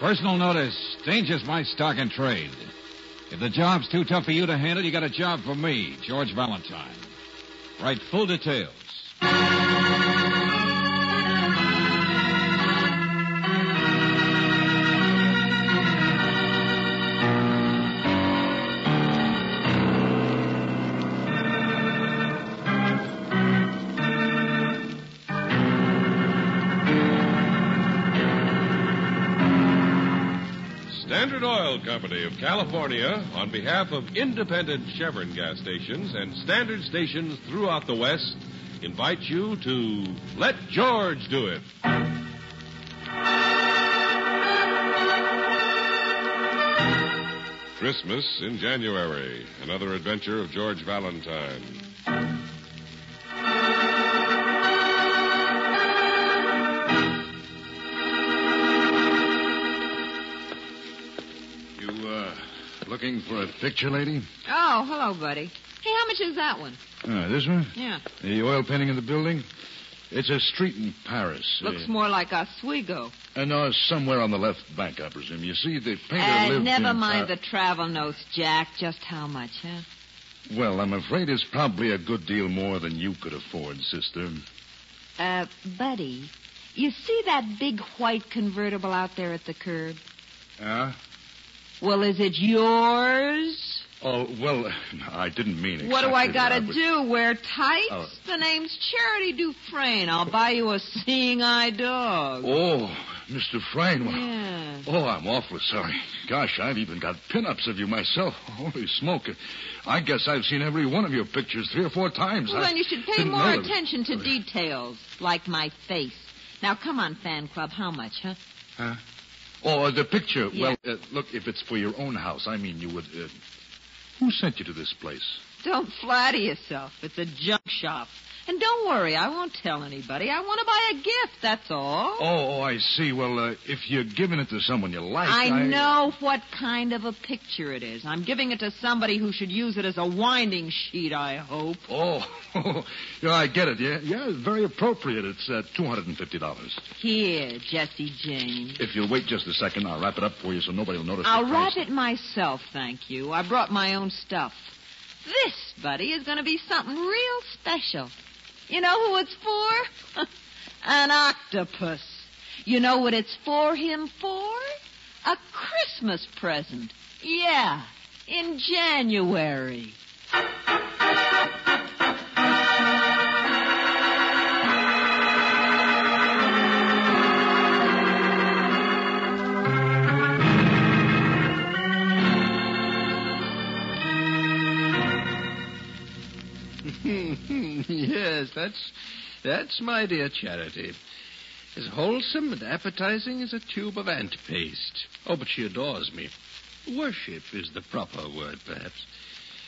Personal notice. Danger's my stock and trade. If the job's too tough for you to handle, you got a job for me, George Valentine. Write full details. Company of California, on behalf of independent Chevron gas stations and standard stations throughout the West, invite you to Let George Do It. Christmas in January, another adventure of George Valentine. Looking for a picture, lady? Oh, hello, buddy. Hey, how much is that one? Uh, this one? Yeah. The oil painting in the building? It's a street in Paris. Looks uh, more like Oswego. uh, no, somewhere on the left bank, I presume. You see, the painter Uh, lived never in mind Pa- the travel notes, Jack. Just how much, huh? Well, I'm afraid it's probably a good deal more than you could afford, sister. Uh, buddy, you see that big white convertible out there at the curb? Huh? Well, is it yours? Oh, well, I didn't mean it. What do I gotta do? Wear tights? Oh. The name's Charity Dufresne. I'll buy you a seeing eye dog. Oh, Mr. Frayne. well, Yeah. Oh, I'm awfully sorry. Gosh, I've even got pin-ups of you myself. Holy smoke. I guess I've seen every one of your pictures three or four times. Well, I then you should pay more attention to details, like my face. Now, come on, fan club. How much, huh? Huh? Oh, the picture. Yeah. Well, uh, look, if it's for your own house, I mean, you would. Uh, who sent you to this place? Don't flatter yourself. It's a junk shop. And don't worry, I won't tell anybody. I want to buy a gift, that's all. Oh, oh, I see. Well, uh, if you're giving it to someone you like, I I know what kind of a picture it is. I'm giving it to somebody who should use it as a winding sheet, I hope. Oh, yeah, I get it. Yeah, yeah, it's very appropriate. It's uh, two hundred and fifty dollars. Here, Jesse James. If you'll wait just a second, I'll wrap it up for you so nobody will notice. I'll wrap it myself, thank you. I brought my own stuff. This, buddy, is going to be something real special. You know who it's for? An octopus. You know what it's for him for? A Christmas present. Yeah, in January. Yes, that's that's my dear Charity. As wholesome and appetizing as a tube of ant paste. Oh, but she adores me. Worship is the proper word, perhaps.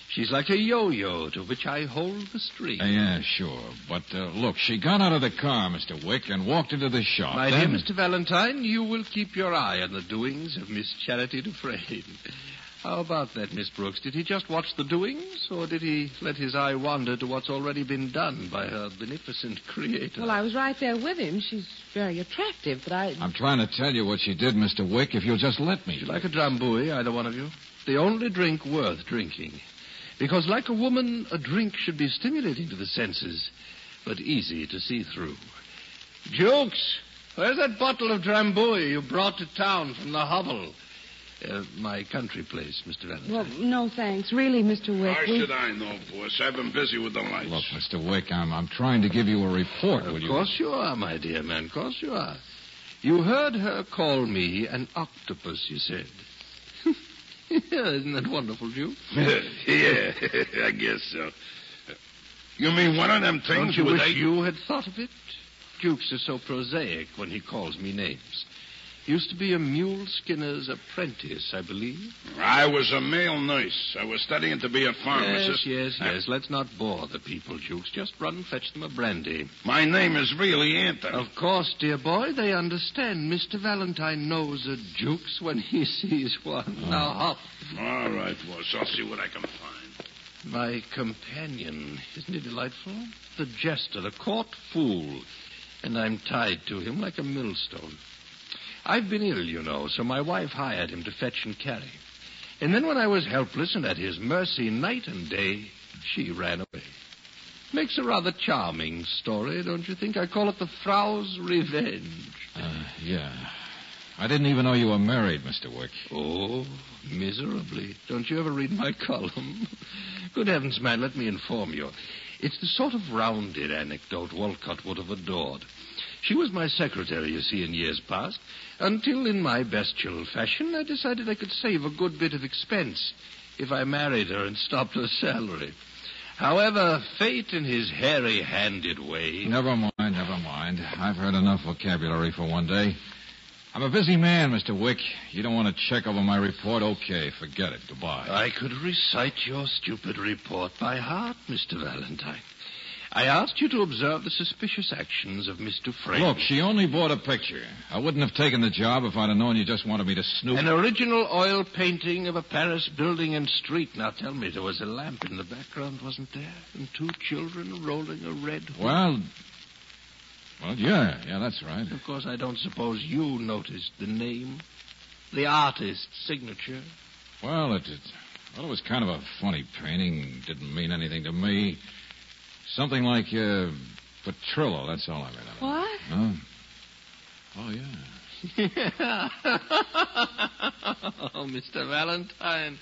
She's like a yo-yo to which I hold the string. Uh, yeah, sure. But uh, look, she got out of the car, Mr. Wick, and walked into the shop. My Then- dear Mr. Valentine, you will keep your eye on the doings of Miss Charity Dufresne. How about that, Miss Brooks? Did he just watch the doings, or did he let his eye wander to what's already been done by her beneficent creator? Well, I was right there with him. She's very attractive, but I. I'm trying to tell you what she did, Mr. Wick, if you'll just let me. Would you like a drambuie, either one of you? The only drink worth drinking. Because, like a woman, a drink should be stimulating to the senses, but easy to see through. Jukes, where's that bottle of drambuie you brought to town from the hovel? Uh, my country place, Mr. Valentine. Well, no thanks. Really, Mr. Wick. How we- should I know, boss? I've been busy with the lights. Look, Mr. Wick, I'm, I'm trying to give you a report. will Of you? course you are, my dear man. Of course you are. You heard her call me an octopus, you said. Isn't that wonderful, Duke? yeah, I guess so. You mean one of them things Don't you with wish eight- you had thought of it? Jukes is so prosaic when he calls me names. Used to be a mule skinner's apprentice, I believe. I was a male nurse. I was studying to be a pharmacist. yes, yes. Yes. Let's not bore the people, Jukes. Just run and fetch them a brandy. My name is really Anthony. Of course, dear boy, they understand. Mr. Valentine knows a Jukes when he sees one. Hmm. Now hop. All right, boss. I'll see what I can find. My companion. Isn't he delightful? The jester, the court fool. And I'm tied to him like a millstone. I've been ill, you know, so my wife hired him to fetch and carry. And then when I was helpless and at his mercy night and day, she ran away. Makes a rather charming story, don't you think? I call it the Frau's Revenge. Uh, yeah. I didn't even know you were married, Mr. Wick. Oh, miserably. Don't you ever read my column? Good heavens, man, let me inform you. It's the sort of rounded anecdote Woollcott would have adored. She was my secretary, you see, in years past, until in my bestial fashion I decided I could save a good bit of expense if I married her and stopped her salary. However, fate in his hairy-handed way... Never mind, never mind. I've heard enough vocabulary for one day. I'm a busy man, Mr. Wick. You don't want to check over my report? Okay, forget it. Goodbye. I could recite your stupid report by heart, Mr. Valentine. I asked you to observe the suspicious actions of Mr. Frank. Look, she only bought a picture. I wouldn't have taken the job if I'd have known you just wanted me to snoop. An original oil painting of a Paris building and street. Now tell me, there was a lamp in the background, wasn't there? And two children rolling a red hood. Well, well, yeah, yeah, that's right. Of course, I don't suppose you noticed the name, the artist's signature. Well, it, it well, it was kind of a funny painting. Didn't mean anything to me. Something like uh, Petrillo. That's all I remember. What? Huh? Oh yeah. oh, Mr. Valentine.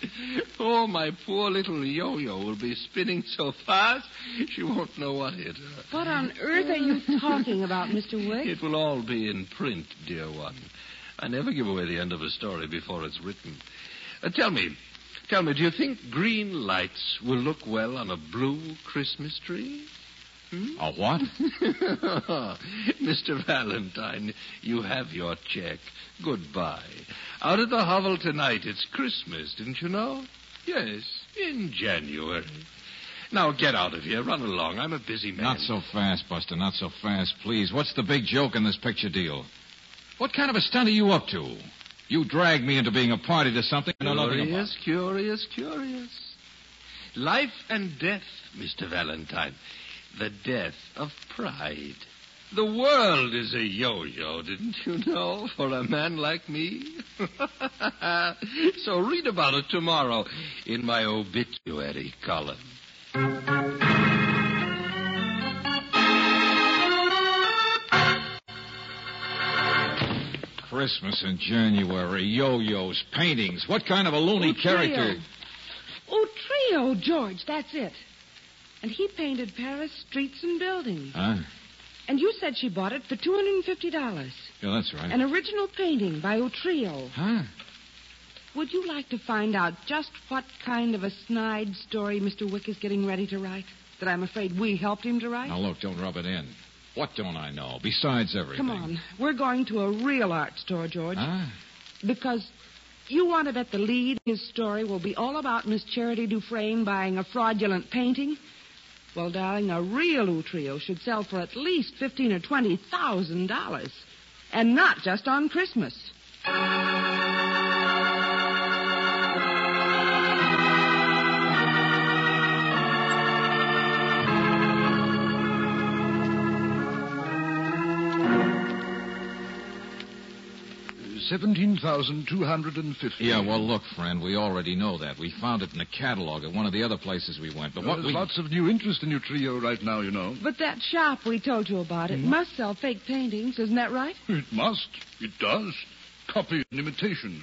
Oh, my poor little yo-yo will be spinning so fast she won't know what hit her. What on earth are you talking about, Mr. Wick? It will all be in print, dear one. I never give away the end of a story before it's written. Uh, tell me, tell me, do you think green lights will look well on a blue Christmas tree? Hmm? A what? Mr. Valentine, you have your check. Goodbye. Out at the hovel tonight, it's Christmas, didn't you know? Yes, in January. Now get out of here. Run along. I'm a busy man. Not so fast, Buster. Not so fast, please. What's the big joke in this picture deal? What kind of a stunt are you up to? You dragged me into being a party to something I know nothing about. Curious, curious, curious. Life and death, Mr. Valentine. The death of pride. The world is a yo-yo, didn't you know, for a man like me? so read about it tomorrow in my obituary column. Christmas in January, yo-yos, paintings. What kind of a loony Oh, Trio. character? Oh, Trio, George, that's it. And he painted Paris streets and buildings. Huh? And you said she bought it for $250. Yeah, that's right. An original painting by Utrillo. Huh? Would you like to find out just what kind of a snide story Mr. Wick is getting ready to write? That I'm afraid we helped him to write? Now, look, don't rub it in. What don't I know? Besides everything. Come on. We're going to a real art store, George. Huh? Because you want to bet the lead his story will be all about Miss Charity Dufresne buying a fraudulent painting? Well, darling, a real Utrillo should sell for at least fifteen or twenty thousand dollars. And not just on Christmas. Seventeen thousand two hundred and fifty. Yeah, well, look, friend, we already know that. We found it in the catalog at one of the other places we went. But Well, what there's we... lots of new interest in Utrillo right now, you know. But that shop we told you about, it must sell fake paintings, isn't that right? It must. It does. Copies and imitations.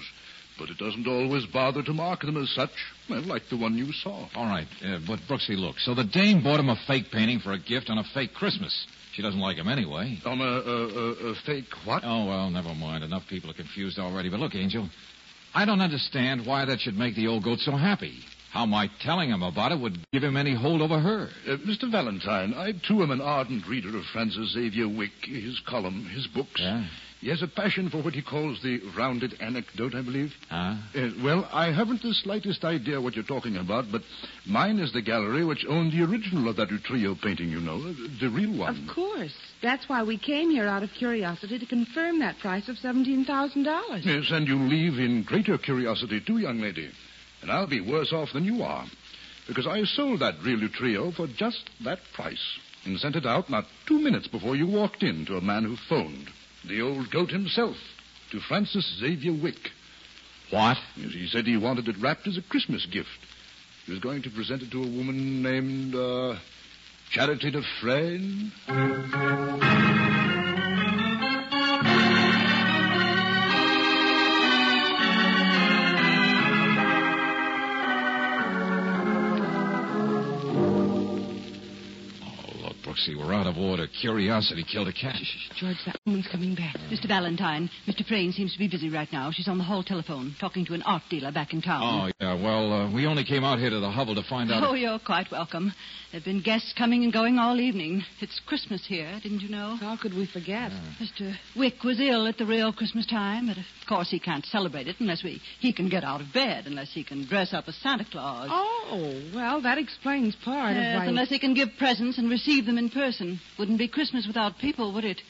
But it doesn't always bother to mark them as such. Well, like the one you saw. All right, uh, but Brooksy, look. So the dame bought him a fake painting for a gift on a fake Christmas. She doesn't like him anyway. On a, a, a, a fake what? Oh, well, never mind. Enough people are confused already. But look, Angel, I don't understand why that should make the old goat so happy. How my telling him about it would give him any hold over her. Uh, Mr. Valentine, I too am an ardent reader of Francis Xavier Wick, his column, his books. Yeah? He has a passion for what he calls the rounded anecdote, I believe. Huh? Uh, well, I haven't the slightest idea what you're talking about, but mine is the gallery which owned the original of that Utrillo painting, you know, the, the real one. Of course. That's why we came here out of curiosity to confirm that price of $17,000. Yes, and you leave in greater curiosity, too, young lady. And I'll be worse off than you are. Because I sold that real Utrillo for just that price. And sent it out not two minutes before you walked in to a man who phoned. The old goat himself. to Francis Xavier Wick. What? He said he wanted it wrapped as a Christmas gift. He was going to present it to a woman named uh, Charity Dufresne. Look, Brooksy, we're out of order. Curiosity killed a cat. George, that woman's coming back. Mr. Valentine, Mr. Frayne seems to be busy right now. She's on the hall telephone, talking to an art dealer back in town. Oh, yeah. Well, uh, we only came out here to the hovel to find out. Oh, you're quite welcome. There have been guests coming and going all evening. It's Christmas here, didn't you know? How could we forget? Mr. Wick was ill at the real Christmas time, but of course he can't celebrate it unless we, he can get out of bed, unless he can dress up as Santa Claus. Oh, well, that explains part Yes, of why. unless he can give presents and receive them in person. Wouldn't be Christmas without people, would it?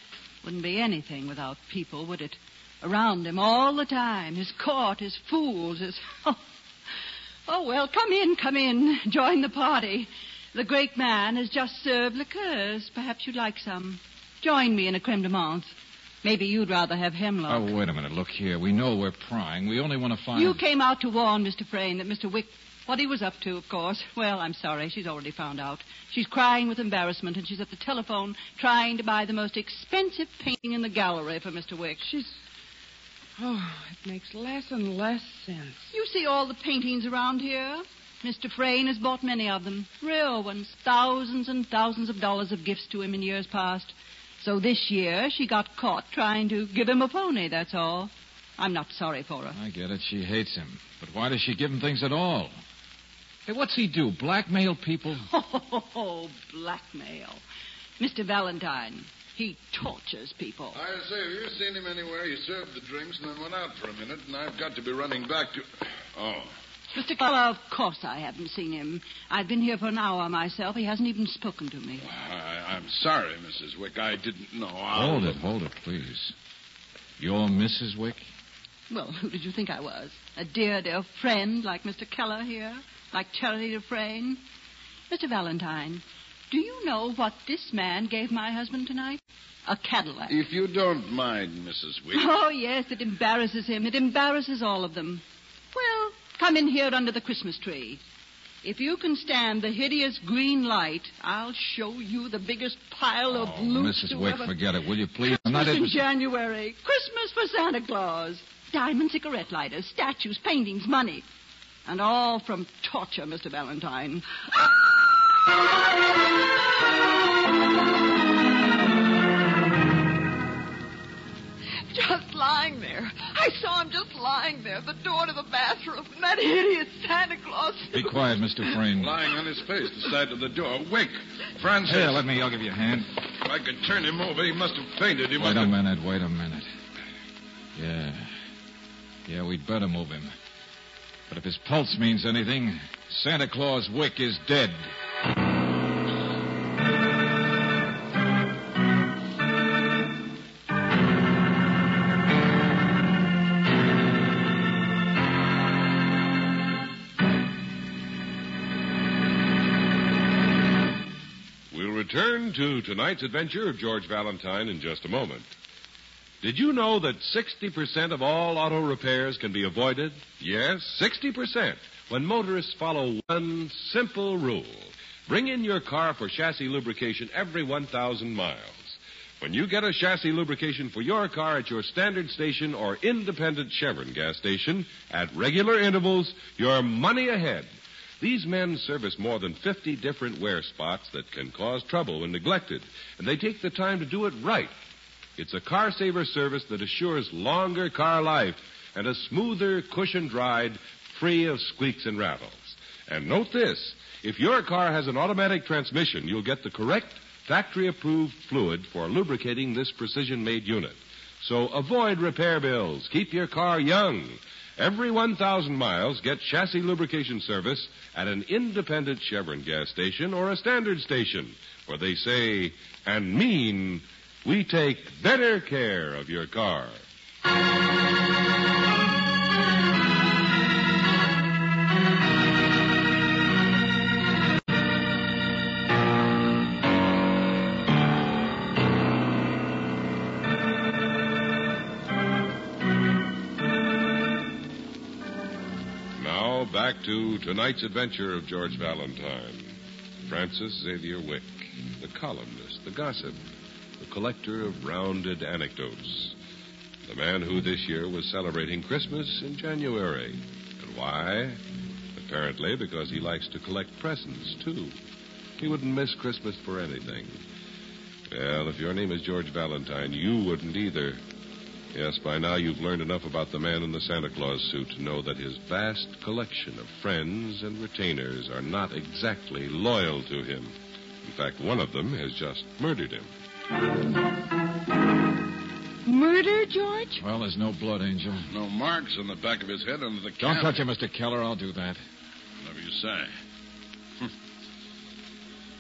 Wouldn't be anything without people, would it? Around him all the time. His court, his fools, his. Oh, well, come in, come in. Join the party. The great man has just served liqueurs. Perhaps you'd like some. Join me in a creme de menthe. Maybe you'd rather have hemlock. Oh, wait a minute. Look here. We know we're prying. We only want to find. You came out to warn Mr. Frayne that Mr. Wick, what he was up to, of course. Well, I'm sorry. She's already found out. She's crying with embarrassment, and she's at the telephone trying to buy the most expensive painting in the gallery for Mr. Wick. She's. Oh, it makes less and less sense. You see all the paintings around here? Mr. Frayne has bought many of them. Real ones. Thousands and thousands of dollars of gifts to him in years past. So this year she got caught trying to give him a pony, that's all. I'm not sorry for her. I get it. She hates him. But why does she give him things at all? Hey, what's he do? Blackmail people? Oh, blackmail. Mr. Valentine, he tortures people. I say, have you seen him anywhere? He served the drinks and then went out for a minute, and I've got to be running back to. Oh. Mr. Keller, of course I haven't seen him. I've been here for an hour myself. He hasn't even spoken to me. I, I'm sorry, Mrs. Wick. I didn't know. I'll... Hold it, hold it, please. You're Mrs. Wick? Well, who did you think I was? A dear, dear friend like Mr. Keller here? Like Charlie Dufresne? Mr. Valentine, do you know what this man gave my husband tonight? A Cadillac. If you don't mind, Mrs. Wick. Oh, yes, it embarrasses him. It embarrasses all of them. Well, come in here under the Christmas tree. If you can stand the hideous green light, I'll show you the biggest pile of Oh, loot Mrs. Wick, ever... forget it, will you please? I'm not Christmas in interested. January. Christmas for Santa Claus. Diamond cigarette lighters, statues, paintings, money. And all from torture, Mr. Valentine. Just lying there. I saw him just lying there at the door to the bathroom. That idiot Santa Claus. Be quiet, Mr. Frayne. Lying on his face, the side of the door. Wick. Francis. Here, let me. I'll give you a hand. If I could turn him over, he must have fainted. He must Wait a have... minute, wait a minute. Yeah. Yeah, we'd better move him. But if his pulse means anything, Santa Claus Wick is dead. We'll return to tonight's adventure of George Valentine in just a moment. Did you know that 60% of all auto repairs can be avoided? Yes, 60% when motorists follow one simple rule. Bring in your car for chassis lubrication every 1,000 miles. When you get a chassis lubrication for your car at your standard station or independent Chevron gas station at regular intervals, you're money ahead. These men service more than 50 different wear spots that can cause trouble when neglected, and they take the time to do it right. It's a car saver service that assures longer car life and a smoother, cushioned ride free of squeaks and rattles. And note this if your car has an automatic transmission, you'll get the correct factory approved fluid for lubricating this precision made unit. So avoid repair bills. Keep your car young. Every 1,000 miles, get chassis lubrication service at an independent Chevron gas station or a standard station, where they say and mean, we take better care of your car. Now Back to tonight's adventure of George Valentine, Francis Xavier Wick, the columnist, the gossip, collector of rounded anecdotes. The man who this year was celebrating Christmas in January. And why? Apparently because he likes to collect presents, too. He wouldn't miss Christmas for anything. Well, if your name is George Valentine, you wouldn't either. Yes, by now you've learned enough about the man in the Santa Claus suit to know that his vast collection of friends and retainers are not exactly loyal to him. In fact, one of them has just murdered him. Murder, George? Well, there's no blood, Angel. No marks on the back of his head under the Don't touch him, Mr. Keller. I'll do that. Whatever you say.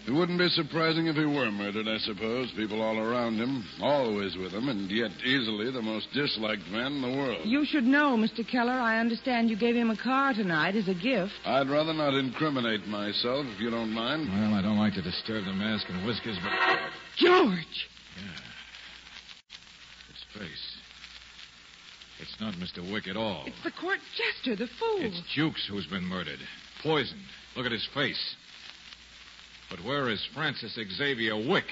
It wouldn't be surprising if he were murdered, I suppose. People all around him, always with him, and yet easily the most disliked man in the world. You should know, Mr. Keller. I understand you gave him a car tonight as a gift. I'd rather not incriminate myself, if you don't mind. Well, I don't like to disturb the mask and whiskers, but George! Yeah. his face. It's not Mr. Wick at all. It's the court jester, the fool. It's Jukes who's been murdered. Poisoned. Look at his face. But where is Francis Xavier Wick?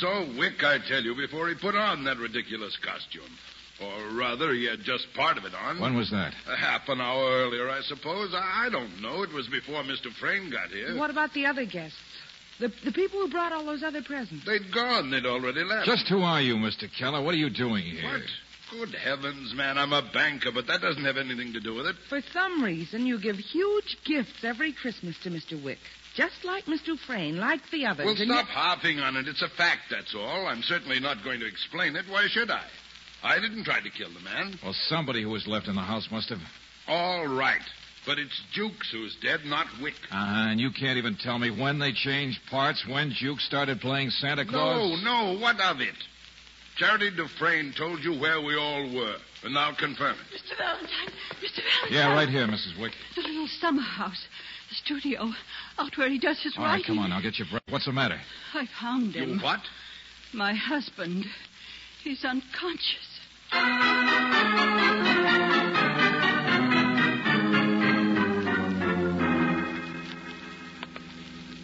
But I saw Wick, I tell you, before he put on that ridiculous costume. Or rather, he had just part of it on. When was that? A half an hour earlier, I suppose. I I don't know. It was before Mr. Frayne got here. What about the other guests? The, the people who brought all those other presents? They'd gone. They'd already left. Just who are you, Mr. Keller? What are you doing here? What? Good heavens, man. I'm a banker, but that doesn't have anything to do with it. For some reason, you give huge gifts every Christmas to Mr. Wick. Just like Mr. Frayne, like the others. Well, and stop yet- harping on it. It's a fact, that's all. I'm certainly not going to explain it. Why should I? I didn't try to kill the man. Well, somebody who was left in the house must have. All right. But it's Jukes who's dead, not Wick. Uh, and you can't even tell me when they changed parts, when Jukes started playing Santa Claus. No, no. What of it? Charity Dufresne told you where we all were, and now confirm it. Mr. Valentine, Mr. Valentine. Yeah, right here, Mrs. Wick. The little summer house, the studio, out where he does his All right, writing. come on, I'll get you breath. What's the matter? I found You him. what? My husband. He's unconscious.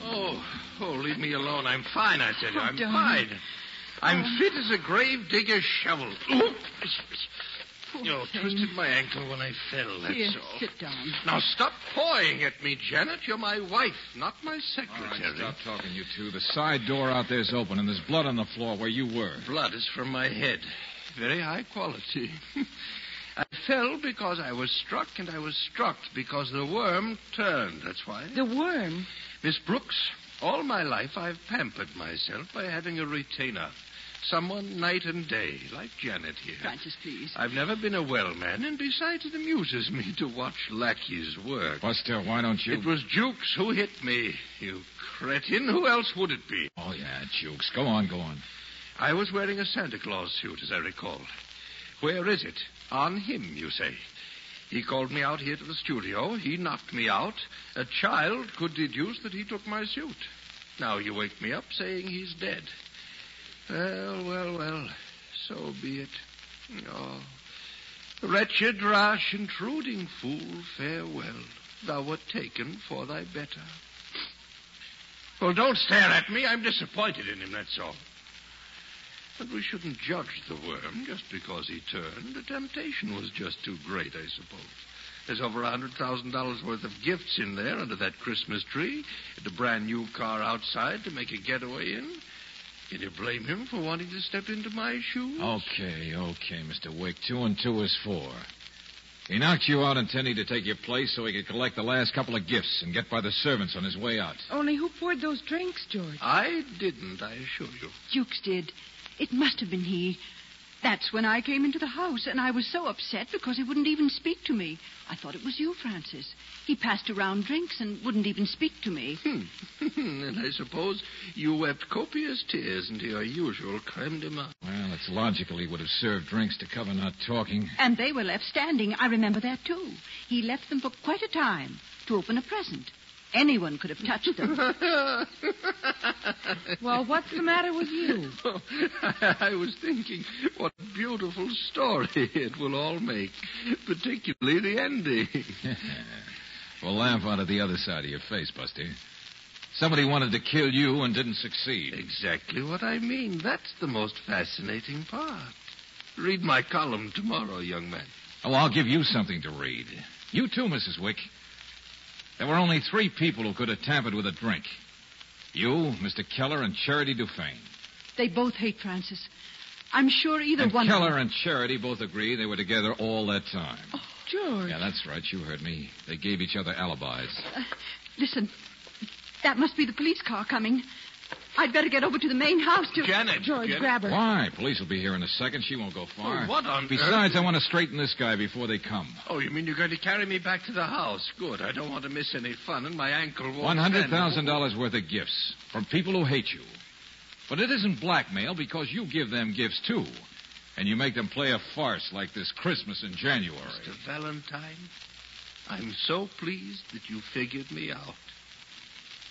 Oh, oh, leave me alone. I'm fine, I tell you. Oh, I'm darling. fine. I'm oh. fit as a grave digger's shovel. Ooh. You thing. twisted my ankle when I fell, that's Here, all. sit down. Now stop pawing at me, Janet. You're my wife, not my All secretary. right, stop talking, you two. The side door out there's open, and there's blood on the floor where you were. Blood is from my head. Very high quality. I fell because I was struck, and I was struck because the worm turned. That's why. The worm. Miss Brooks, all my life I've pampered myself by having a retainer. Someone night and day, like Janet here. Francis, please. I've never been a well man, and besides, it amuses me to watch lackeys work. Buster, why don't you... It was Jukes who hit me, you cretin. Who else would it be? Oh, yeah, Jukes. Go on, go on. I was wearing a Santa Claus suit, as I recall. Where is it? On him, you say. He called me out here to the studio. He knocked me out. A child could deduce that he took my suit. Now you wake me up saying he's dead. Well, well, well. So be it. Oh. Wretched, rash, intruding fool, farewell. Thou wert taken for thy better. Well, don't stare at me. I'm disappointed in him, that's all. But we shouldn't judge the worm just because he turned. The temptation was just too great, I suppose. There's over a hundred thousand dollars worth of gifts in there under that Christmas tree, and a brand new car outside to make a getaway in. Can you blame him for wanting to step into my shoes? Okay, okay, Mr. Wick. Two and two is four. He knocked you out intending to take your place so he could collect the last couple of gifts and get by the servants on his way out. Only who poured those drinks, George? I didn't, I assure you. Jukes did. It must have been he. That's when I came into the house, and I was so upset because he wouldn't even speak to me. I thought it was you, Francis. He passed around drinks and wouldn't even speak to me. Hmm. and I suppose you wept copious tears into your usual creme de menthe. Well, it's logical he would have served drinks to cover not talking. And they were left standing. I remember that, too. He left them for quite a time to open a present. Anyone could have touched them. Well, what's the matter with you? Oh, I was thinking what a beautiful story it will all make, particularly the ending. Well, laugh out of the other side of your face, Buster. Somebody wanted to kill you and didn't succeed. Exactly what I mean. That's the most fascinating part. Read my column tomorrow, young man. Oh, I'll give you something to read. You too, Mrs. Wick. There were only three people who could have tampered with a drink. You, Mr. Keller, and Charity Dufresne. They both hate Francis. I'm sure either And one. Keller and Charity both agree they were together all that time. Oh, George. Yeah, that's right. You heard me. They gave each other alibis. Uh, listen, that must be the police car coming. I'd better get over to the main house to. Janet. George, Janet. grab her. Why? Police will be here in a second. She won't go oh, far. Oh, what on Besides, earth? I want to straighten this guy before they come. Oh, you mean you're going to carry me back to the house? Good. I don't want to miss any fun, and my ankle won't. One hundred thousand stand. dollars worth of gifts from people who hate you. But it isn't blackmail because you give them gifts too. And you make them play a farce like this Christmas in January. Mr. Valentine, I'm so pleased that you figured me out.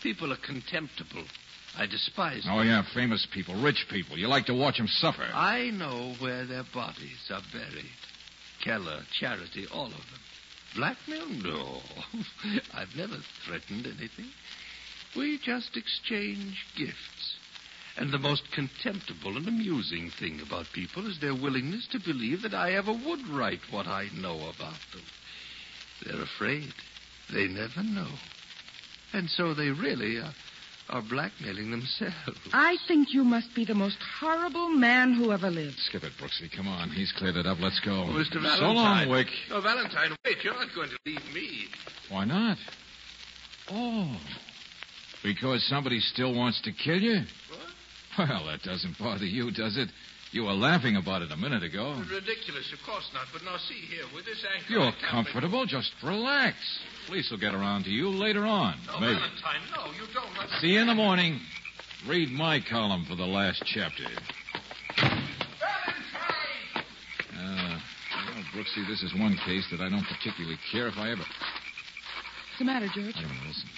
People are contemptible. I despise oh, them. Oh, yeah, famous people, rich people. You like to watch them suffer. I know where their bodies are buried. Keller, Charity, all of them. Blackmail? No. I've never threatened anything. We just exchange gifts. And the most contemptible and amusing thing about people is their willingness to believe that I ever would write what I know about them. They're afraid. They never know. And so they really are, are blackmailing themselves. I think you must be the most horrible man who ever lived. Skip it, Brooksy. Come on. He's cleared it up. Let's go. Oh, Mr. Valentine. So long, Wick. No, Valentine, wait. You're not going to leave me. Why not? Oh. Because somebody still wants to kill you? Well, that doesn't bother you, does it? You were laughing about it a minute ago. Ridiculous, of course not. But now, see here, with this ankle. You're can't comfortable. Just relax. Police will get around to you later on. No, Maybe. Valentine, no, you don't. Let... See you in the morning. Read my column for the last chapter. Uh, well, Brooksy, this is one case that I don't particularly care if I ever. What's the matter, George? I don't know. Listen.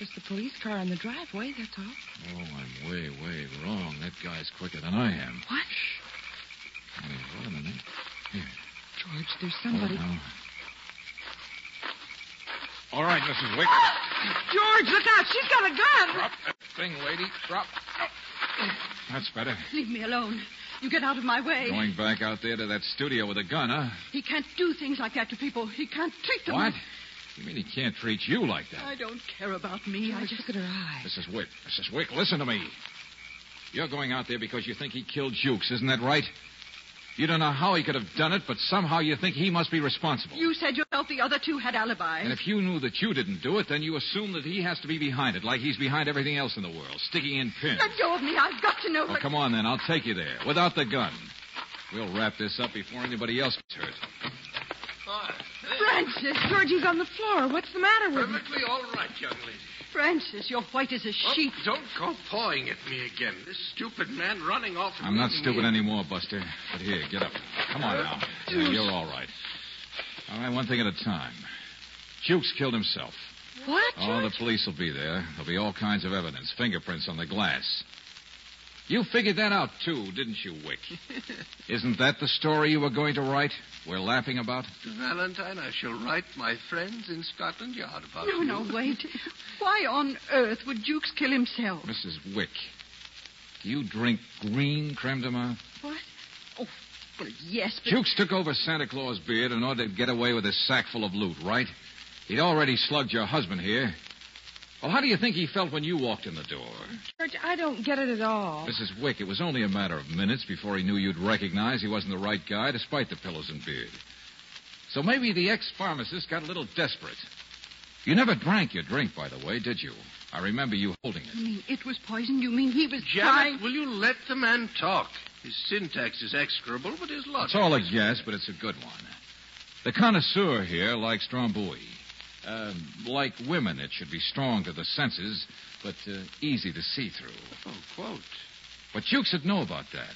Just the police car in the driveway, that's all. Oh, I'm way, way wrong. That guy's quicker than I am. What? Hey, wait a minute. Here. George, there's somebody. Oh, now. All right, Mrs. Wick. Ah! George, look out. She's got a gun. Drop that thing, lady. Drop. That's better. Leave me alone. You get out of my way. Going back out there to that studio with a gun, huh? He can't do things like that to people. He can't treat them. What? You mean he can't treat you like that? I don't care about me. I George, just. look at her eye. Mrs. Wick, Mrs. Wick, listen to me. You're going out there because you think he killed Jukes, isn't that right? You don't know how he could have done it, but somehow you think he must be responsible. You said yourself the other two had alibis. And if you knew that you didn't do it, then you assume that he has to be behind it, like he's behind everything else in the world, sticking in pins. Let go of me. I've got to know. Oh, well, come on then. I'll take you there, without the gun. We'll wrap this up before anybody else gets hurt. Francis. Georgie's on the floor. What's the matter with him? Perfectly all right, young lady. Francis, you're white as a Oh, sheet. don't go pawing at me again. This stupid man running off. and I'm not leaving stupid me. anymore, Buster. But here, get up. Come on now. Yeah, you're all right. All right, one thing at a time. Jukes killed himself. What? Oh, the police will be there. There'll be all kinds of evidence, fingerprints on the glass. You figured that out, too, didn't you, Wick? Isn't that the story you were going to write? We're laughing about? Valentine, I shall write my friends in Scotland Yard about No, you. no, wait. Why on earth would Jukes kill himself? Mrs. Wick, do you drink green creme de menthe? What? Oh, well, yes, but. Jukes took over Santa Claus beard in order to get away with his sack full of loot, right? He'd already slugged your husband here. Well, how do you think he felt when you walked in the door? George, I don't get it at all. Mrs. Wick, it was only a matter of minutes before he knew you'd recognize he wasn't the right guy, despite the pillows and beard. So maybe the ex-pharmacist got a little desperate. You never drank your drink, by the way, did you? I remember you holding it. You mean it was poisoned? You mean he was Janet, trying? will you let the man talk? His syntax is execrable, but his logic. It's all a guess, but it's a good one. The connoisseur here likes Drambuie. Uh, like women, it should be strong to the senses, but uh, easy to see through. Oh, quote. But Jukes would know about that.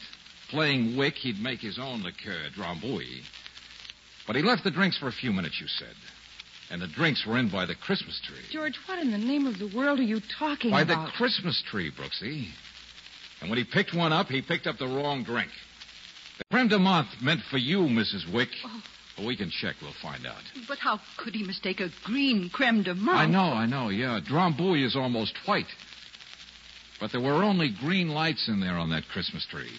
Playing Wick, he'd make his own liqueur, Drambuie. But he left the drinks for a few minutes, you said. And the drinks were in by the Christmas tree. George, what in the name of the world are you talking By about? By the Christmas tree, Brooksy. And when he picked one up, he picked up the wrong drink. The creme de menthe meant for you, Mrs. Wick. But we can check. We'll find out. But how could he mistake a green creme de menthe? I know, I know, yeah. Drambuie is almost white. But there were only green lights in there on that Christmas tree.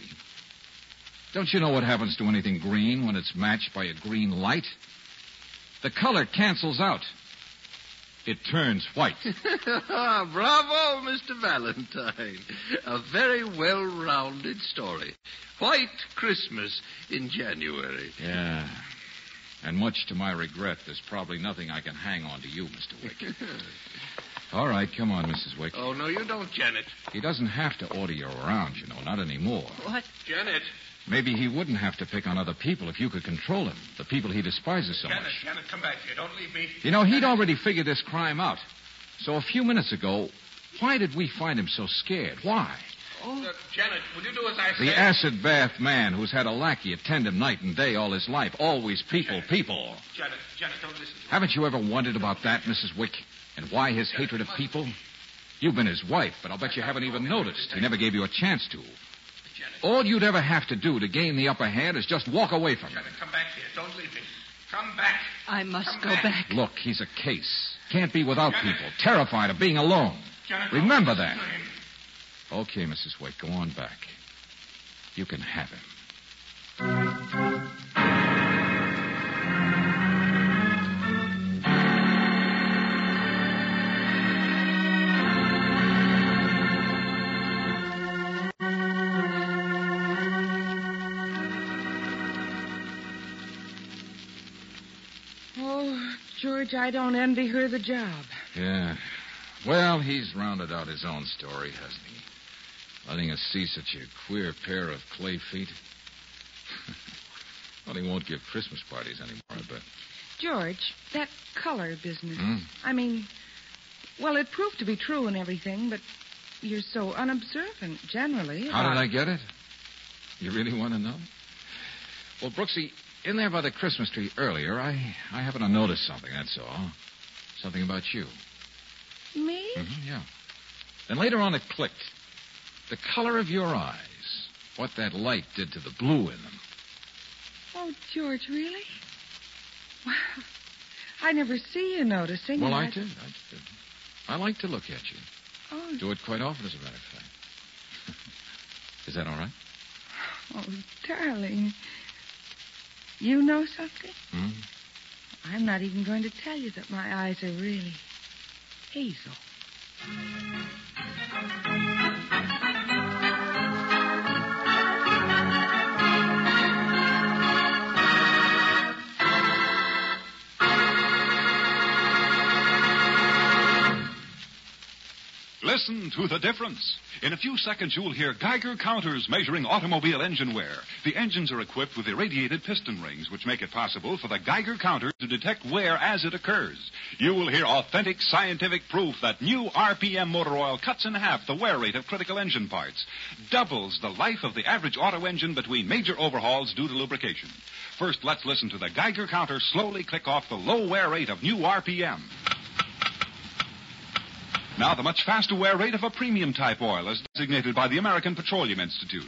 Don't you know what happens to anything green when it's matched by a green light? The color cancels out. It turns white. Ah, bravo, Mr. Valentine. A very well rounded story. White Christmas in January. yeah. And much to my regret, there's probably nothing I can hang on to you, Mr. Wick. All right, come on, Mrs. Wick. Oh, no, you don't, Janet. He doesn't have to order you around, you know, not anymore. What? Janet. Maybe he wouldn't have to pick on other people if you could control him, the people he despises so much. Janet, come back here. Don't leave me. You know, he'd already figured this crime out. So a few minutes ago, why did we find him so scared? Why? Uh, Janet, will you do as I The acid bath man who's had a lackey attend him night and day all his life. Always people, people. Janet, Janet, don't listen. Haven't you ever wondered about that, Mrs. Wick? And why his hatred of people? You've been his wife, but I'll bet you haven't even noticed. He never gave you a chance to. All you'd ever have to do to gain the upper hand is just walk away from him. come back here. Don't leave me. Come back. I must go back. Look, he's a case. Can't be without people. Terrified of being alone. Remember that. Okay, Mrs. White, go on back. You can have him. Oh, George, I don't envy her the job. Yeah. Well, he's rounded out his own story, hasn't he? Letting us see such a queer pair of clay feet. well, he won't give Christmas parties anymore, I bet. George, that color business. Hmm? I mean, well, it proved to be true and everything, but you're so unobservant generally. How did I get it? You really want to know? Well, Brooksy, in there by the Christmas tree earlier, I, I happened to notice something, that's all. Something about you. Me? hmm yeah. Then later on it clicked. The color of your eyes. What that light did to the blue in them. Oh, George, really? Well, I never see you noticing. Well, I did. I did. I like to look at you. Oh, Do it quite often, as a matter of fact. Is that all right? oh, darling. You know something? Hmm? I'm not even going to tell you that my eyes are really hazel. Listen to the difference. In a few seconds, you'll hear Geiger counters measuring automobile engine wear. The engines are equipped with irradiated piston rings, which make it possible for the Geiger counter to detect wear as it occurs. You will hear authentic scientific proof that new RPM motor oil cuts in half the wear rate of critical engine parts, doubles the life of the average auto engine between major overhauls due to lubrication. First, let's listen to the Geiger counter slowly click off the low wear rate of new RPM. Now, the much faster wear rate of a premium type oil as designated by the American Petroleum Institute.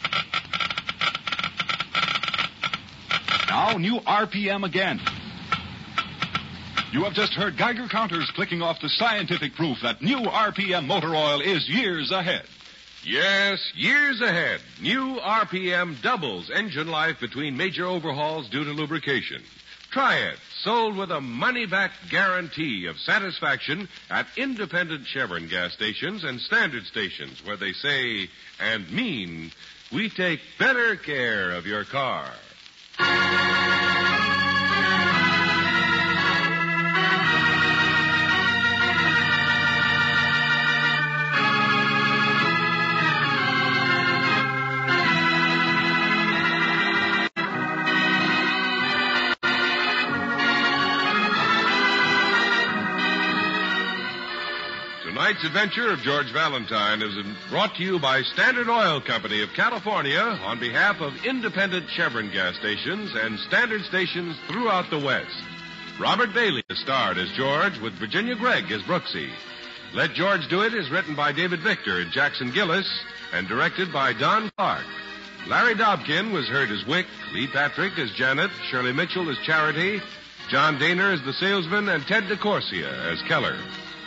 Now, new RPM again. You have just heard Geiger counters clicking off the scientific proof that new RPM motor oil is years ahead. Yes, years ahead. New RPM doubles engine life between major overhauls due to lubrication. Try it. Sold with a money back guarantee of satisfaction at independent Chevron gas stations and standard stations where they say and mean we take better care of your car. Tonight's adventure of George Valentine is brought to you by Standard Oil Company of California on behalf of independent Chevron gas stations and standard stations throughout the West. Robert Bailey is starred as George with Virginia Gregg as Brooksy. Let George Do It is written by David Victor and Jackson Gillis and directed by Don Clark. Larry Dobkin was heard as Wick, Lee Patrick as Janet, Shirley Mitchell as Charity, John Dehner as the salesman, and Ted DeCorsia as Keller.